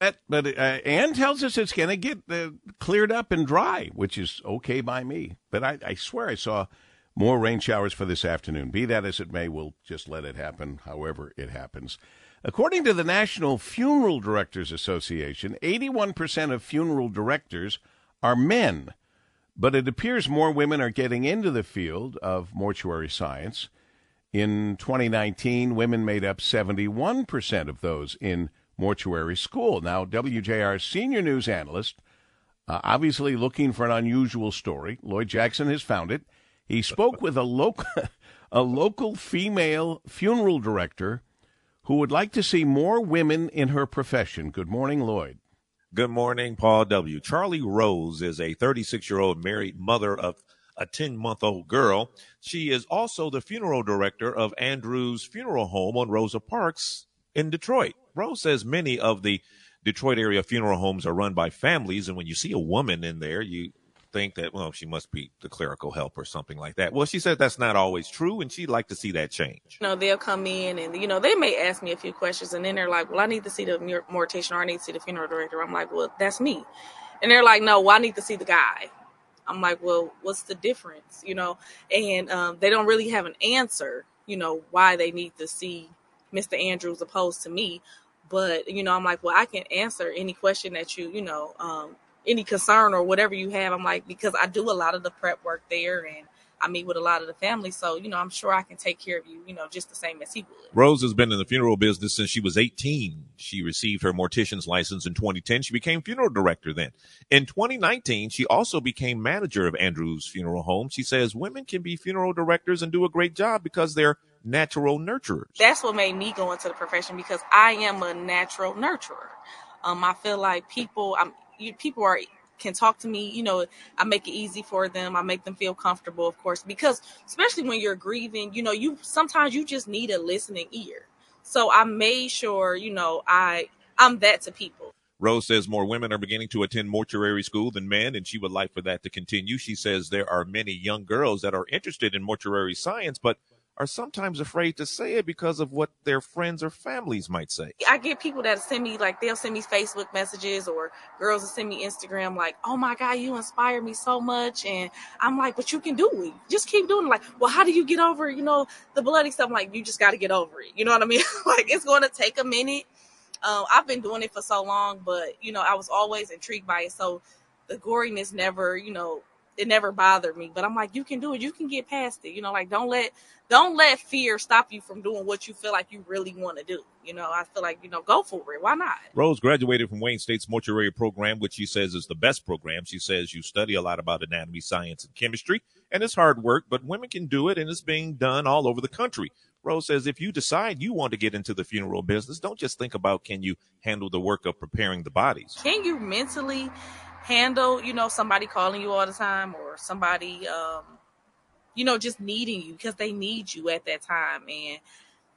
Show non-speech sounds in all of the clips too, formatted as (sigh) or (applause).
but uh, Ann tells us it's going to get uh, cleared up and dry, which is okay by me. But I, I swear I saw more rain showers for this afternoon. Be that as it may, we'll just let it happen however it happens. According to the National Funeral Directors Association, 81% of funeral directors are men, but it appears more women are getting into the field of mortuary science. In 2019, women made up 71% of those in mortuary school. Now, WJR's senior news analyst, uh, obviously looking for an unusual story, Lloyd Jackson has found it. He spoke with a local, (laughs) a local female funeral director who would like to see more women in her profession. Good morning, Lloyd. Good morning, Paul W. Charlie Rose is a 36 year old married mother of a 10 month old girl. She is also the funeral director of Andrews Funeral Home on Rosa Parks in Detroit. Rose says many of the Detroit area funeral homes are run by families, and when you see a woman in there, you think that well she must be the clerical help or something like that. Well, she said that's not always true, and she'd like to see that change. You know, they'll come in and you know they may ask me a few questions, and then they're like, "Well, I need to see the mortician or I need to see the funeral director." I'm like, "Well, that's me," and they're like, "No, well, I need to see the guy." I'm like, "Well, what's the difference?" You know, and um, they don't really have an answer. You know, why they need to see Mr. Andrews opposed to me. But, you know, I'm like, well, I can answer any question that you, you know, um, any concern or whatever you have. I'm like, because I do a lot of the prep work there and I meet with a lot of the family. So, you know, I'm sure I can take care of you, you know, just the same as he would. Rose has been in the funeral business since she was 18. She received her mortician's license in 2010. She became funeral director then. In 2019, she also became manager of Andrews Funeral Home. She says women can be funeral directors and do a great job because they're natural nurturers. That's what made me go into the profession because I am a natural nurturer. Um, I feel like people, I'm, you, people are can talk to me. You know, I make it easy for them. I make them feel comfortable, of course, because especially when you're grieving, you know, you sometimes you just need a listening ear. So I made sure, you know, I I'm that to people. Rose says more women are beginning to attend mortuary school than men, and she would like for that to continue. She says there are many young girls that are interested in mortuary science, but are sometimes afraid to say it because of what their friends or families might say. I get people that send me like they'll send me Facebook messages or girls will send me Instagram like, "Oh my god, you inspire me so much." And I'm like, "But you can do it. Just keep doing it." Like, "Well, how do you get over, you know, the bloody stuff?" I'm like, "You just got to get over it." You know what I mean? (laughs) like it's going to take a minute. Um, I've been doing it for so long, but you know, I was always intrigued by it. So the goriness never, you know, it never bothered me. But I'm like, you can do it. You can get past it. You know, like don't let don't let fear stop you from doing what you feel like you really want to do. You know, I feel like, you know, go for it. Why not? Rose graduated from Wayne State's mortuary program, which she says is the best program. She says you study a lot about anatomy, science, and chemistry, and it's hard work, but women can do it, and it's being done all over the country. Rose says if you decide you want to get into the funeral business, don't just think about can you handle the work of preparing the bodies. Can you mentally handle, you know, somebody calling you all the time or somebody, um, you know, just needing you because they need you at that time and,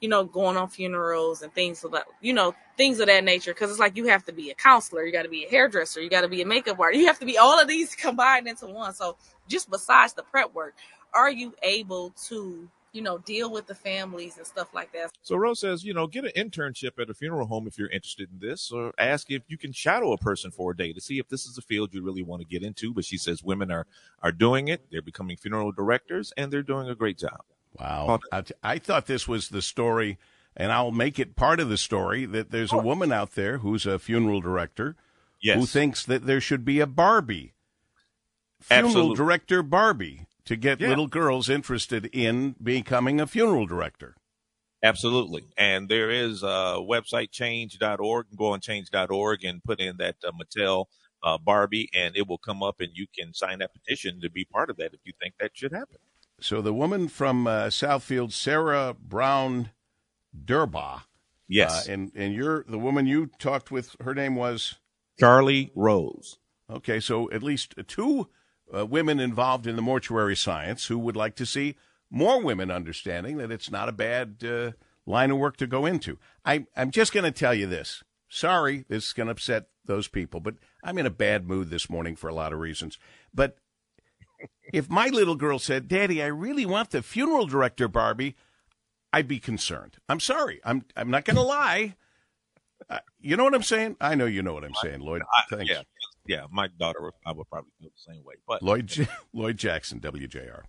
you know, going on funerals and things of that, you know, things of that nature. Cause it's like you have to be a counselor, you got to be a hairdresser, you got to be a makeup artist, you have to be all of these (laughs) combined into one. So just besides the prep work, are you able to you know, deal with the families and stuff like that. So Rose says, you know, get an internship at a funeral home if you're interested in this, or ask if you can shadow a person for a day to see if this is a field you really want to get into. But she says women are are doing it; they're becoming funeral directors, and they're doing a great job. Wow, I thought this was the story, and I'll make it part of the story that there's a woman out there who's a funeral director yes. who thinks that there should be a Barbie funeral Absolutely. director Barbie to get Yeah. little girls interested in becoming a funeral director. Absolutely. And there is a website, change.org. Go on change.org and put in that uh, Mattel uh, Barbie, and it will come up, and you can sign that petition to be part of that if you think that should happen. So the woman from uh, Southfield, Sarah Brown Durbaugh, Yes. uh, and and you're the woman you talked with. Her name was Charlie Rose. okay. So at least two uh, women involved in the mortuary science who would like to see more women understanding that it's not a bad uh, line of work to go into. I, I'm just going to tell you this. Sorry, this is going to upset those people, but I'm in a bad mood this morning for a lot of reasons. But if my little girl said, "Daddy, I really want the funeral director Barbie," I'd be concerned. I'm sorry. I'm I'm not going to lie. Uh, you know what I'm saying? I know you know what I'm saying, Lloyd. I, Thanks. yeah, yeah. My daughter, I would probably feel the same way. But Lloyd J- (laughs) Lloyd Jackson, WJR.